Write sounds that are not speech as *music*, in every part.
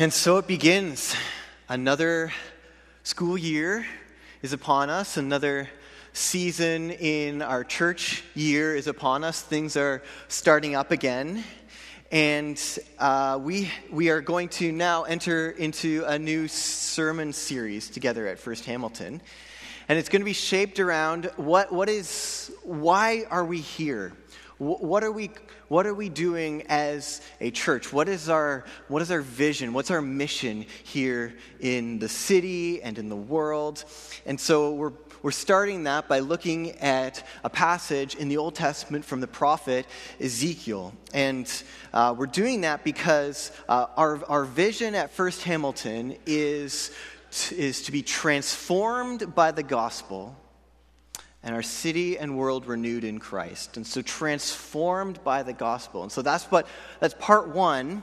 And so it begins. Another school year is upon us, another season in our church year is upon us. Things are starting up again. And uh, we, we are going to now enter into a new sermon series together at First Hamilton. And it's going to be shaped around what, what is, why are we here? What are we, what are we doing as a church? What is, our, what is our vision? What's our mission here in the city and in the world? And so we're, we're starting that by looking at a passage in the Old Testament from the prophet Ezekiel. And uh, we're doing that because uh, our, our vision at First Hamilton is, is to be transformed by the gospel and our city and world renewed in Christ. And so transformed by the gospel. And so that's what that's part 1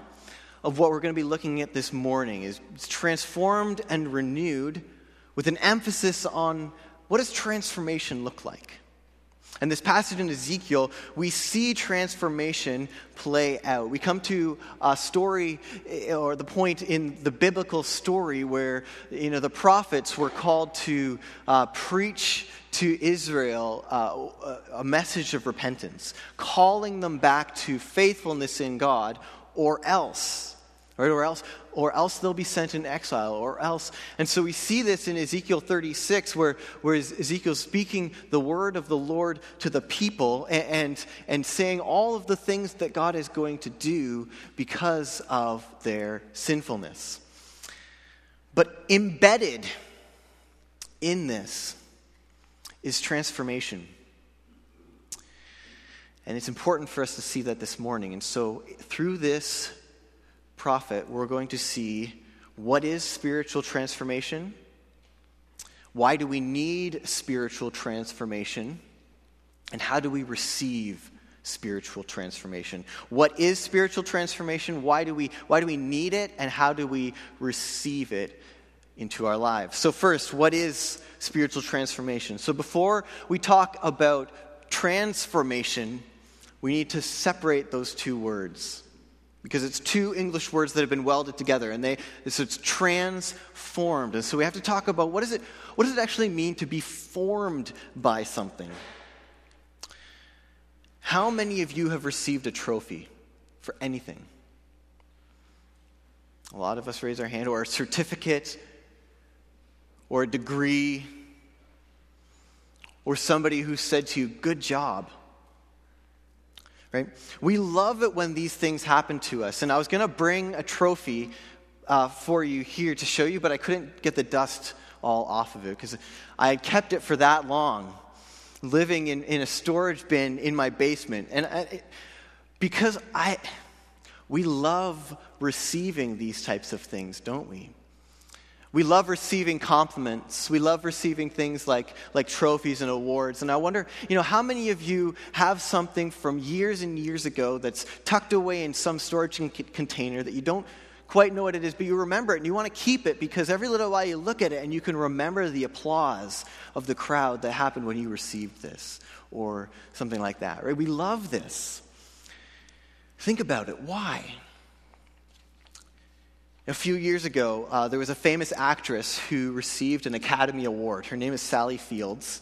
of what we're going to be looking at this morning is transformed and renewed with an emphasis on what does transformation look like? And this passage in Ezekiel, we see transformation play out. We come to a story, eh, or the point in the biblical story where you know the prophets were called to uh, preach to Israel uh, a message of repentance, calling them back to faithfulness in God, or else, right? Or else, or else they'll be sent in exile, or else. And so we see this in Ezekiel 36, where, where Ezekiel's speaking the word of the Lord to the people and, and, and saying all of the things that God is going to do because of their sinfulness. But embedded in this, is transformation. And it's important for us to see that this morning. And so, through this prophet, we're going to see what is spiritual transformation, why do we need spiritual transformation, and how do we receive spiritual transformation? What is spiritual transformation? Why do we, why do we need it, and how do we receive it into our lives? So, first, what is spiritual transformation. So before we talk about transformation, we need to separate those two words because it's two English words that have been welded together, and they so it's transformed. And so we have to talk about what is it what does it actually mean to be formed by something? How many of you have received a trophy for anything? A lot of us raise our hand, or a certificate, or a degree, or somebody who said to you, Good job. Right? We love it when these things happen to us. And I was going to bring a trophy uh, for you here to show you, but I couldn't get the dust all off of it because I had kept it for that long, living in, in a storage bin in my basement. And I, because I, we love receiving these types of things, don't we? We love receiving compliments. We love receiving things like, like trophies and awards. And I wonder, you know, how many of you have something from years and years ago that's tucked away in some storage container that you don't quite know what it is, but you remember it and you want to keep it because every little while you look at it and you can remember the applause of the crowd that happened when you received this or something like that, right? We love this. Think about it. Why? A few years ago, uh, there was a famous actress who received an Academy Award. Her name is Sally Fields.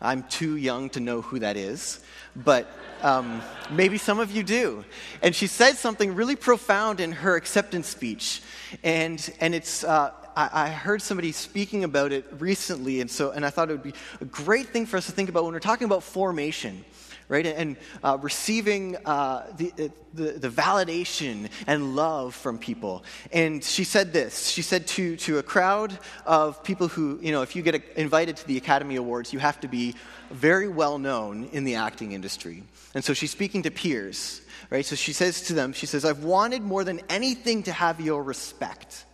I'm too young to know who that is, but um, maybe some of you do. And she said something really profound in her acceptance speech. And, and it's, uh, I, I, heard somebody speaking about it recently, and, so, and I thought it would be a great thing for us to think about when we're talking about formation right? And uh, receiving uh, the, the, the, validation and love from people. And she said this She said to, to a crowd of people who, you know, if you get invited to the Academy Awards, you have to be very well known in the acting industry. And so she's speaking to peers, right? So she says to them, She says, I've wanted more than anything to have your respect.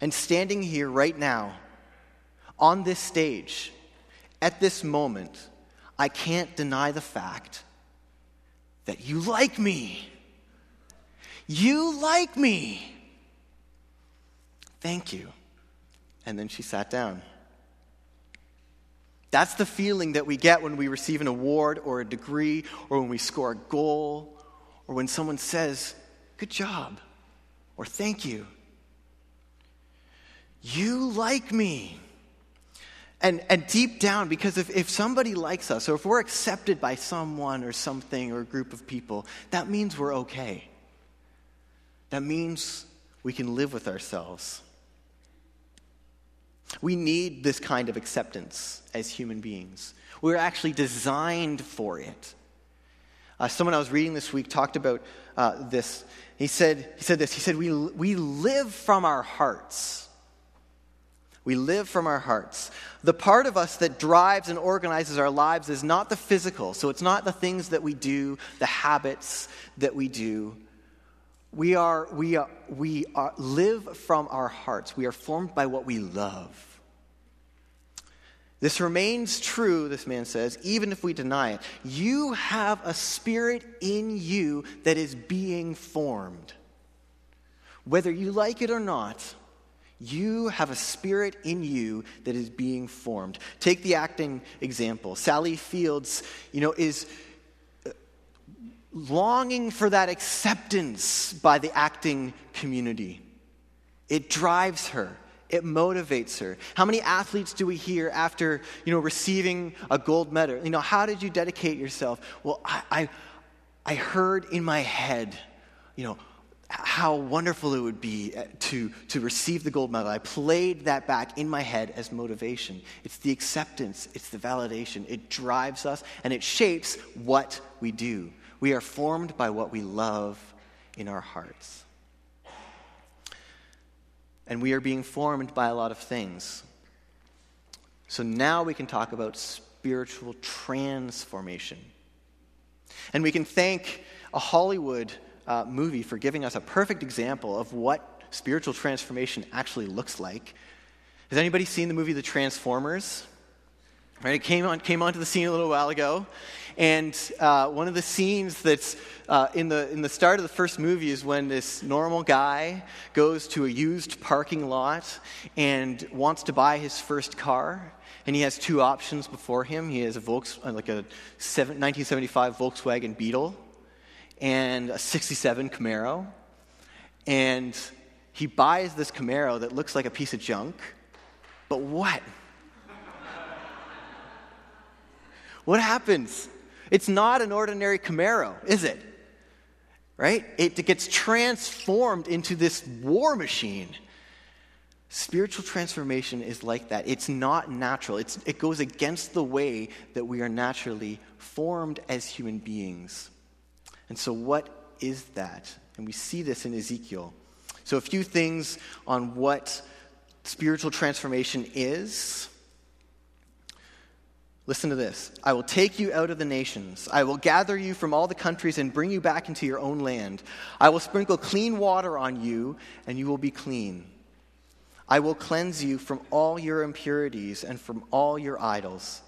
And standing here right now, on this stage, at this moment, I can't deny the fact that you like me. You like me. Thank you. And then she sat down. That's the feeling that we get when we receive an award or a degree or when we score a goal or when someone says, Good job. or thank you. You like me. And, and deep down, because if, if somebody likes us, or if we're accepted by someone or something or a group of people, that means we're okay. That means we can live with ourselves. We need this kind of acceptance as human beings. We're actually designed for it. Uh, someone I was reading this week talked about uh, this. He said, he said this. He said, we, we live from our hearts. We live from our hearts. The part of us that drives and organizes our lives is not the physical. So it's not the things that we do, the habits that we do. We, are, we, are, we are, live from our hearts. We are formed by what we love. This remains true, this man says, even if we deny it. You have a spirit in you that is being formed. Whether you like it or not, you have a spirit in you that is being formed. Take the acting example. Sally Fields, you know, is uh, longing for that acceptance by the acting community. It drives her. It motivates her. How many athletes do we hear after, you know, receiving a gold medal? You know, how did you dedicate yourself? Well, I, I, I heard in my head, you know, how wonderful it would be uh, to, to receive the gold medal. I played that back in my head as motivation. It's the acceptance, it's the validation. It drives us and it shapes what we do. We are formed by what we love in our hearts. And we are being formed by a lot of things. So now we can talk about spiritual transformation. And we can thank a Hollywood uh, movie for giving us a perfect example of what spiritual transformation actually looks like. Has anybody seen the movie The Transformers? Right, it came on came onto the scene a little while ago, and uh, one of the scenes that's uh, in the in the start of the first movie is when this normal guy goes to a used parking lot and wants to buy his first car, and he has two options before him. He has a Volks, like a 1975 Volkswagen Beetle, and a 67 Camaro. And he buys this Camaro that looks like a piece of junk. But what? what happens? It's not an ordinary Camaro, is it? Right? It gets transformed into this war machine. Spiritual transformation is like that. It's not natural. It's, it goes against the way that we are naturally formed as human beings. And so, what is that? And we see this in Ezekiel. So, a few things on what spiritual transformation is. Listen to this. I will take you out of the nations. I will gather you from all the countries and bring you back into your own land. I will sprinkle clean water on you, and you will be clean. I will cleanse you from all your impurities and from all your idols.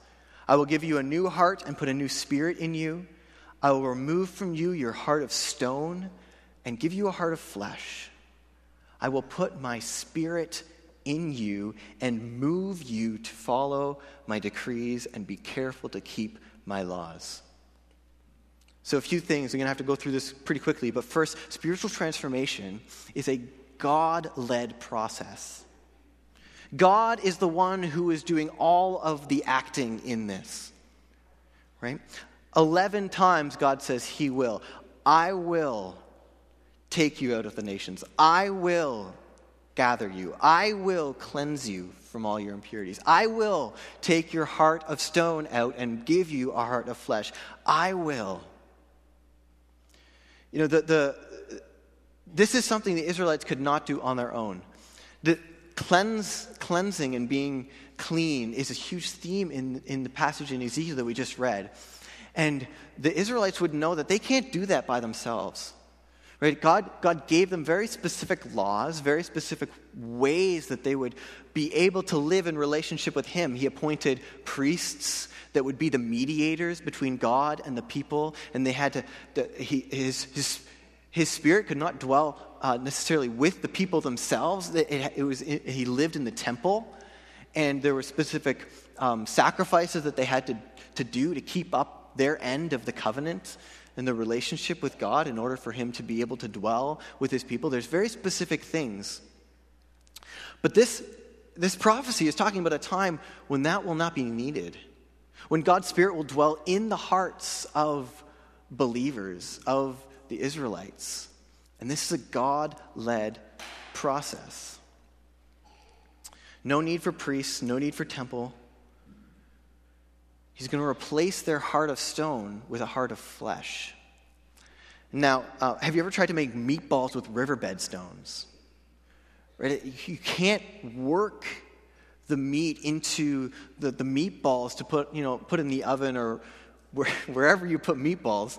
I will give you a new heart and put a new spirit in you. I will remove from you your heart of stone and give you a heart of flesh. I will put my spirit in you and move you to follow my decrees and be careful to keep my laws. So, a few things. I'm going to have to go through this pretty quickly. But first, spiritual transformation is a God led process. God is the one who is doing all of the acting in this. Right? 11 times God says He will. I will take you out of the nations. I will gather you. I will cleanse you from all your impurities. I will take your heart of stone out and give you a heart of flesh. I will. You know, the, the, this is something the Israelites could not do on their own. The cleanse, cleansing and being clean is a huge theme in, in the passage in Ezekiel that we just read. And the Israelites would know that they can't do that by themselves. Right? God, God gave them very specific laws, very specific ways that they would be able to live in relationship with Him. He appointed priests that would be the mediators between God and the people, and they had to, the, he, his, his, his spirit could not dwell uh, necessarily with the people themselves. It, it, it was, it, he lived in the temple, and there were specific um, sacrifices that they had to, to do to keep up their end of the covenant. and the relationship with God in order for him to be able to dwell with his people. There's very specific things. But this, this prophecy is talking about a time when that will not be needed, when God's Spirit will dwell in the hearts of believers, of the Israelites. And this is a God led process. No need for priests, no need for temple. He's going to replace their heart of stone with a heart of flesh. Now, uh, have you ever tried to make meatballs with riverbed stones? Right? You can't work the meat into the, the meatballs to put, you know, put in the oven or where, *laughs* wherever you put meatballs.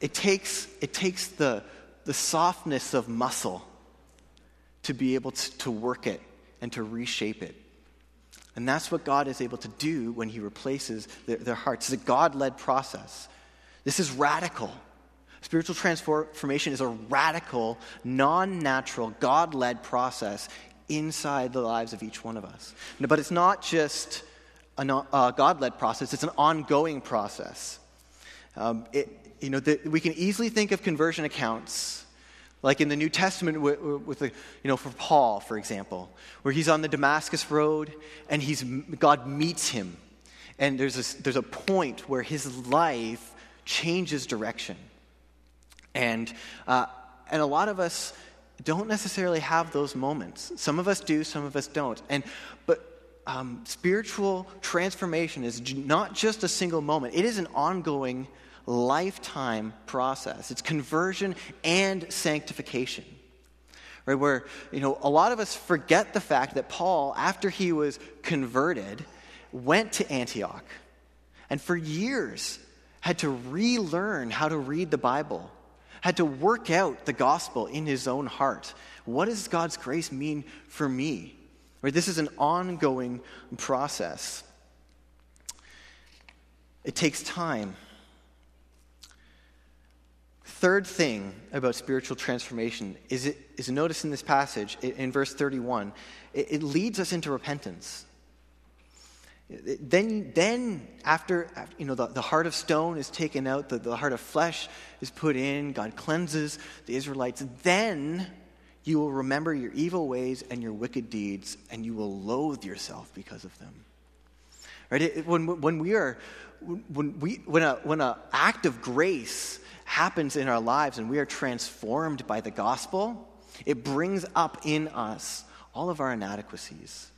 it takes, it takes the, the softness of muscle to be able to, to work it and to reshape it. And that's what God is able to do when He replaces their, their hearts. It's a God led process. This is radical. Spiritual transformation is a radical, non natural, God led process inside the lives of each one of us. But it's not just a uh, God led process, it's an ongoing process. Um, it, you know, the, we can easily think of conversion accounts like in the New Testament with, with the, you know, for Paul, for example, where he's on the Damascus Road and he's, God meets him. And there's a, there's a point where his life changes direction. And, uh, and a lot of us don't necessarily have those moments. Some of us do, some of us don't. And, but um, spiritual transformation is not just a single moment, it is an ongoing lifetime process. It's conversion and sanctification. Right, where you know a lot of us forget the fact that Paul, after he was converted, went to Antioch and for years had to relearn how to read the Bible, had to work out the gospel in his own heart. What does God's grace mean for me? Right, this is an ongoing process. It takes time. Third thing about spiritual transformation is, it, is notice in this passage, in verse 31, it, it leads us into repentance. Then, then after, you know, the, the heart of stone is taken out, the, the heart of flesh is put in, God cleanses the Israelites, then you will remember your evil ways and your wicked deeds, and you will loathe yourself because of them. Right? It, when, when we are, when, we, when, a, when an act of grace happens in our lives and we are transformed by the gospel, it brings up in us all of our inadequacies.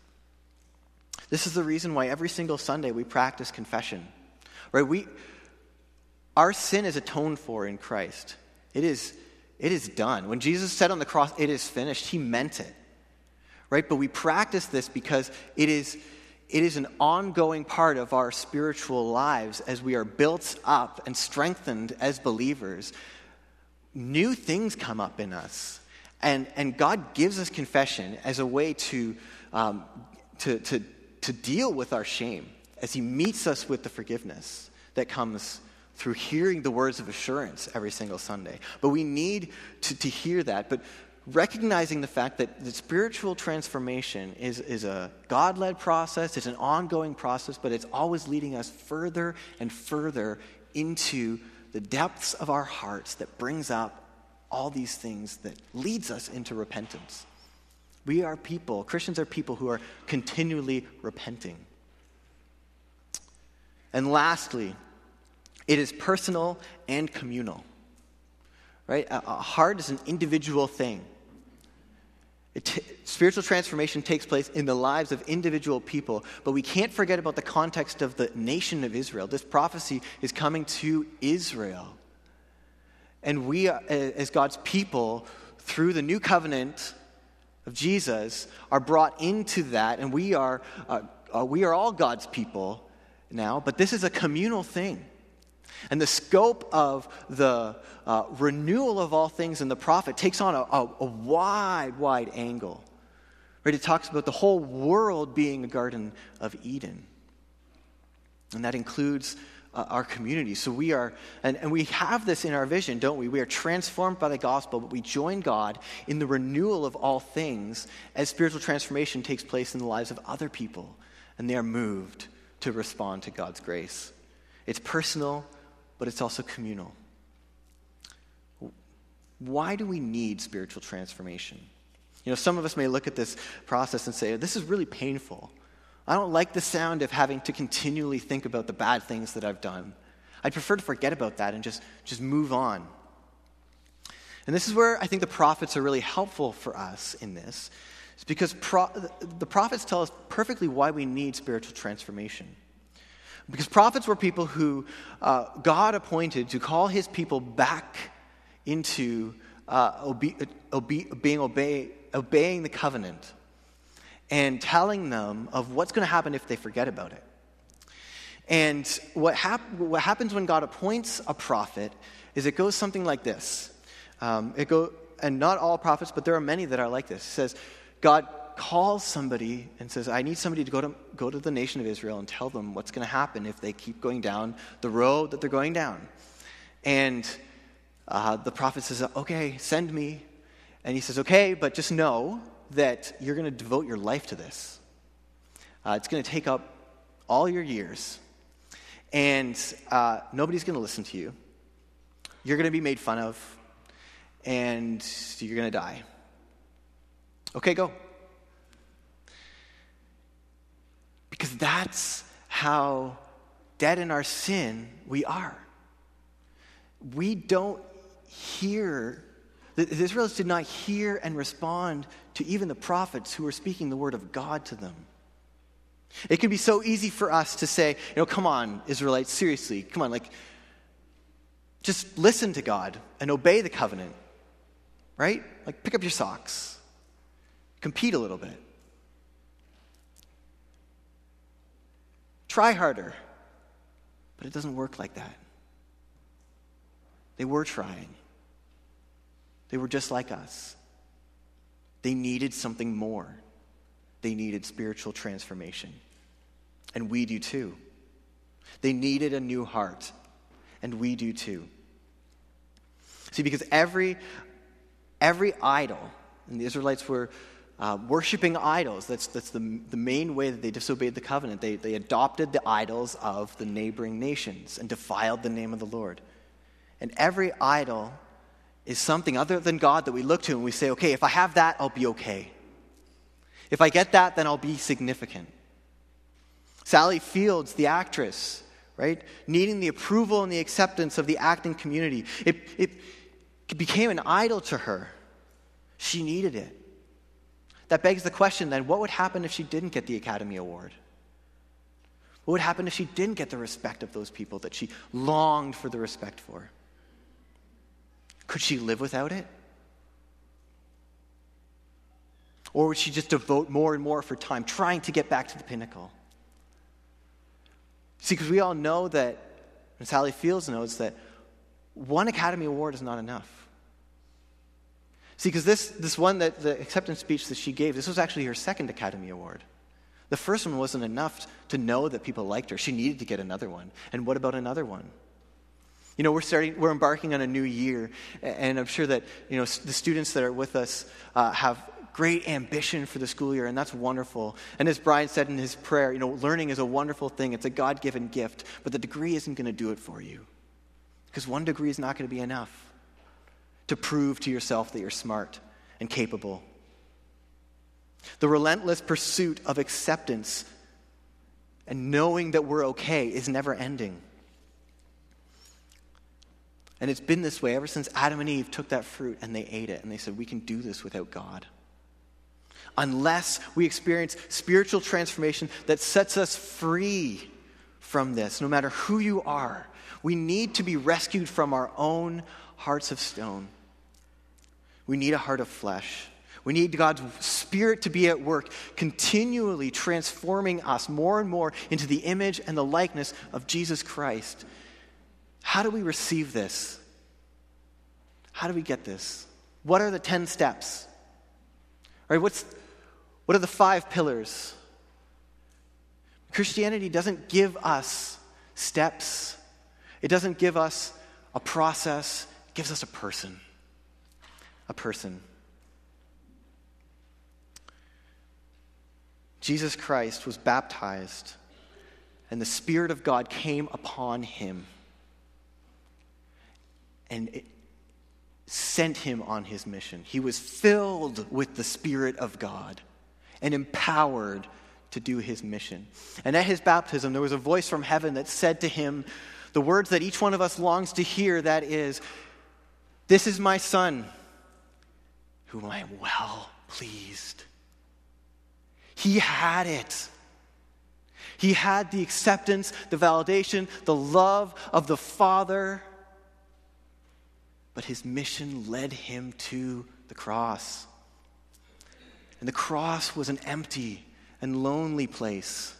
This is the reason why every single Sunday we practice confession. Right? We our sin is atoned for in Christ. It is it is done. When Jesus said on the cross, it is finished, he meant it. Right? But we practice this because it is it is an ongoing part of our spiritual lives as we are built up and strengthened as believers. New things come up in us. And, and God gives us confession as a way to, um, to, to, to deal with our shame, as He meets us with the forgiveness that comes through hearing the words of assurance every single Sunday. But we need to, to hear that. But recognizing the fact that the spiritual transformation is, is a God led process, it's an ongoing process, but it's always leading us further and further into the depths of our hearts that brings up all these things that leads us into repentance. We are people, Christians are people who are continually repenting. And lastly, it is personal and communal. Right? A, heart is an individual thing. T- spiritual transformation takes place in the lives of individual people, but we can't forget about the context of the nation of Israel. This prophecy is coming to Israel. And we, as God's people, through the new covenant of Jesus, are brought into that, and we are, uh, uh, we are all God's people now, but this is a communal thing. And the scope of the uh, renewal of all things in the prophet takes on a, a, a, wide, wide angle. Right? It talks about the whole world being a Garden of Eden. And that includes uh, our community. So we are, and, and we have this in our vision, don't we? We are transformed by the gospel, but we join God in the renewal of all things as spiritual transformation takes place in the lives of other people, and they are moved to respond to God's grace. It's personal, but it's also communal. Why do we need spiritual transformation? You know, some of us may look at this process and say, this is really painful. I don't like the sound of having to continually think about the bad things that I've done. I'd prefer to forget about that and just, just move on. And this is where I think the prophets are really helpful for us in this. It's because pro- the prophets tell us perfectly why we need spiritual transformation. Because prophets were people who uh, God appointed to call his people back into uh, obe- obe- being obey- obeying the covenant and telling them of what's going to happen if they forget about it. And what, hap- what happens when God appoints a prophet is it goes something like this. Um, it go, and not all prophets, but there are many that are like this. It says, God calls somebody and says, I need somebody to go to, go to the nation of Israel and tell them what's going to happen if they keep going down the road that they're going down. And uh, the prophet says, Okay, send me. And he says, Okay, but just know that you're going to devote your life to this. Uh, it's going to take up all your years, and uh, nobody's going to listen to you. You're going to be made fun of, and you're going to die. Okay, go. Because that's how dead in our sin we are. We don't hear, the, Israelites did not hear and respond to even the prophets who were speaking the word of God to them. It can be so easy for us to say, you know, come on, Israelites, seriously, come on, like, just listen to God and obey the covenant, right? Like, pick up your socks, compete a little bit, try harder. But it doesn't work like that. They were trying. They were just like us. They needed something more. They needed spiritual transformation. And we do too. They needed a new heart. And we do too. See, because every, every idol, and the Israelites were uh, worshiping idols. That's, that's the, the main way that they disobeyed the covenant. They, they adopted the idols of the neighboring nations and defiled the name of the Lord. And every idol is something other than God that we look to and we say, okay, if I have that, I'll be okay. If I get that, then I'll be significant. Sally Fields, the actress, right, needing the approval and the acceptance of the acting community, it, it became an idol to her. She needed it. That begs the question then what would happen if she didn't get the Academy Award? What would happen if she didn't get the respect of those people that she longed for the respect for? Could she live without it? Or would she just devote more and more of her time trying to get back to the pinnacle? See, because we all know that, and Sally Fields knows that one Academy Award is not enough. See, because this, this one, that the acceptance speech that she gave, this was actually her second Academy Award. The first one wasn't enough to know that people liked her. She needed to get another one. And what about another one? You know, we're starting, we're embarking on a new year, and I'm sure that, you know, the students that are with us uh, have great ambition for the school year, and that's wonderful. And as Brian said in his prayer, you know, learning is a wonderful thing. It's a God given gift, but the degree isn't going to do it for you. Because one degree is not going to be enough to prove to yourself that you're smart and capable. The relentless pursuit of acceptance and knowing that we're okay is never ending. And it's been this way ever since Adam and Eve took that fruit and they ate it and they said, We can do this without God. Unless we experience spiritual transformation that sets us free from this, no matter who you are, we need to be rescued from our own hearts of stone. We need a heart of flesh. We need God's Spirit to be at work, continually transforming us more and more into the image and the likeness of Jesus Christ. How do we receive this? How do we get this? What are the 10 steps? Right? What's, what are the five pillars? Christianity doesn't give us steps, it doesn't give us a process, gives us a person. A person. Jesus Christ was baptized and the Spirit of God came upon him. And it sent him on his mission. He was filled with the Spirit of God and empowered to do his mission. And at his baptism, there was a voice from heaven that said to him the words that each one of us longs to hear that is, This is my son, whom I am well pleased. He had it. He had the acceptance, the validation, the love of the Father. But his mission led him to the cross. And the cross was an empty and lonely place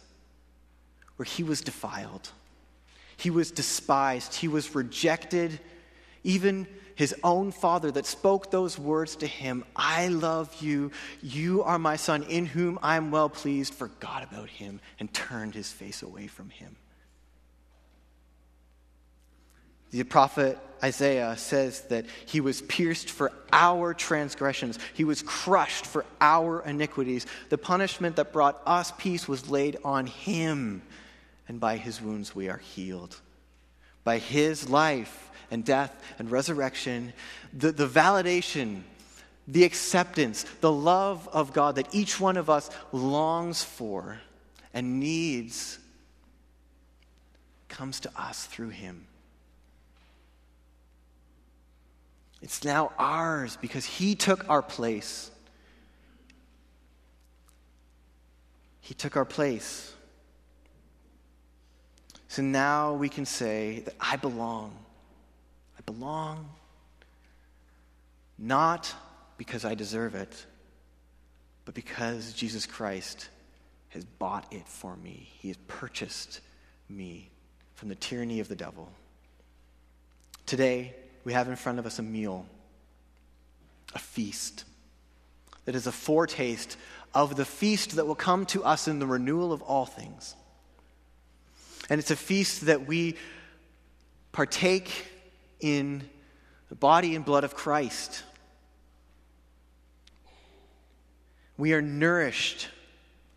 where he was defiled. He was despised. He was rejected. Even his own father that spoke those words to him I love you. You are my son, in whom I am well pleased, forgot about him and turned his face away from him. The prophet Isaiah says that he was pierced for our transgressions, he was crushed for our iniquities. The punishment that brought us peace was laid on him, and by his wounds we are healed. By his life and death and resurrection, the, the validation, the acceptance, the love of God that each one of us longs for and needs comes to us through him. It's now ours because He took our place. He took our place. So now we can say that I belong. I belong not because I deserve it, but because Jesus Christ has bought it for me. He has purchased me from the tyranny of the devil. Today, we have in front of us a meal, a feast that is a foretaste of the feast that will come to us in the renewal of all things. And it's a feast that we partake in the body and blood of Christ. We are nourished,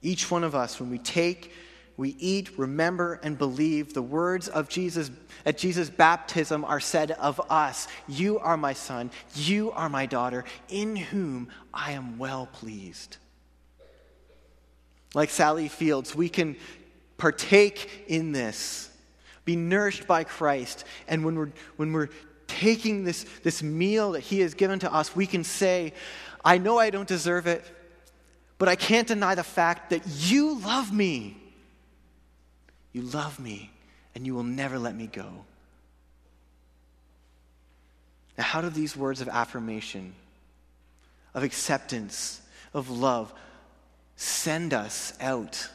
each one of us, when we take we eat, remember, and believe the words of Jesus at Jesus' baptism are said of us You are my son, you are my daughter, in whom I am well pleased. Like Sally Fields, we can partake in this, be nourished by Christ, and when we're, when we're taking this, this meal that He has given to us, we can say, I know I don't deserve it, but I can't deny the fact that you love me. You love me, and you will never let me go. Now, how do these words of affirmation, of acceptance, of love send us out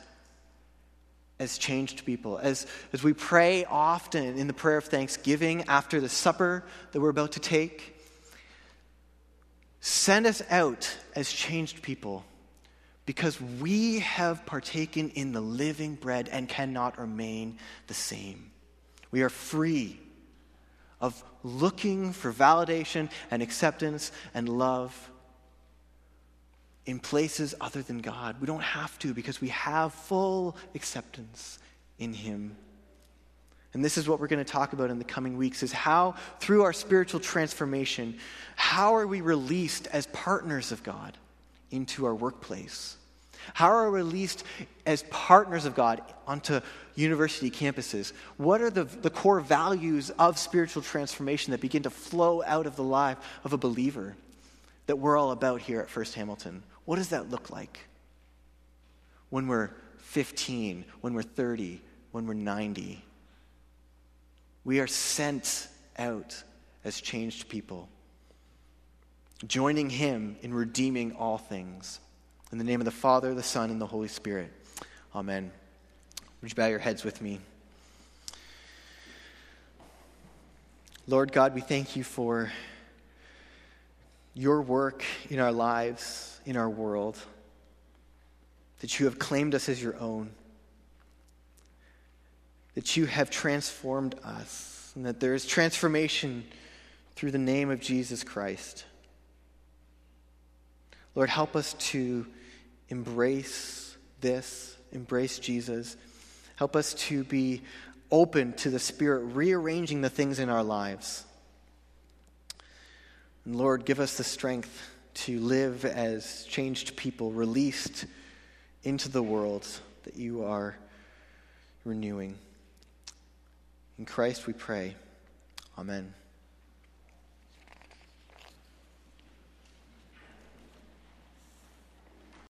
as changed people? As, as we pray often in the prayer of thanksgiving after the supper that we're about to take, send us out as changed people because we have partaken in the living bread and cannot remain the same. We are free of looking for validation and acceptance and love in places other than God. We don't have to because we have full acceptance in Him. And this is what we're going to talk about in the coming weeks is how through our spiritual transformation, how are we released as partners of God into our workplace? How are we released as partners of God onto university campuses? What are the, the core values of spiritual transformation that begin to flow out of the life of a believer that we're all about here at First Hamilton? What does that look like when we're 15, when we're 30, when we're 90? We are sent out as changed people, joining Him in redeeming all things. In the name of the Father, the Son, and the Holy Spirit. Amen. Would you bow your heads with me? Lord God, we thank you for your work in our lives, in our world, that you have claimed us as your own, that you have transformed us, and that there is transformation through the name of Jesus Christ. Lord, help us to embrace this, embrace Jesus. Help us to be open to the Spirit rearranging the things in our lives. And Lord, give us the strength to live as changed people, released into the world that you are renewing. In Christ we pray. Amen.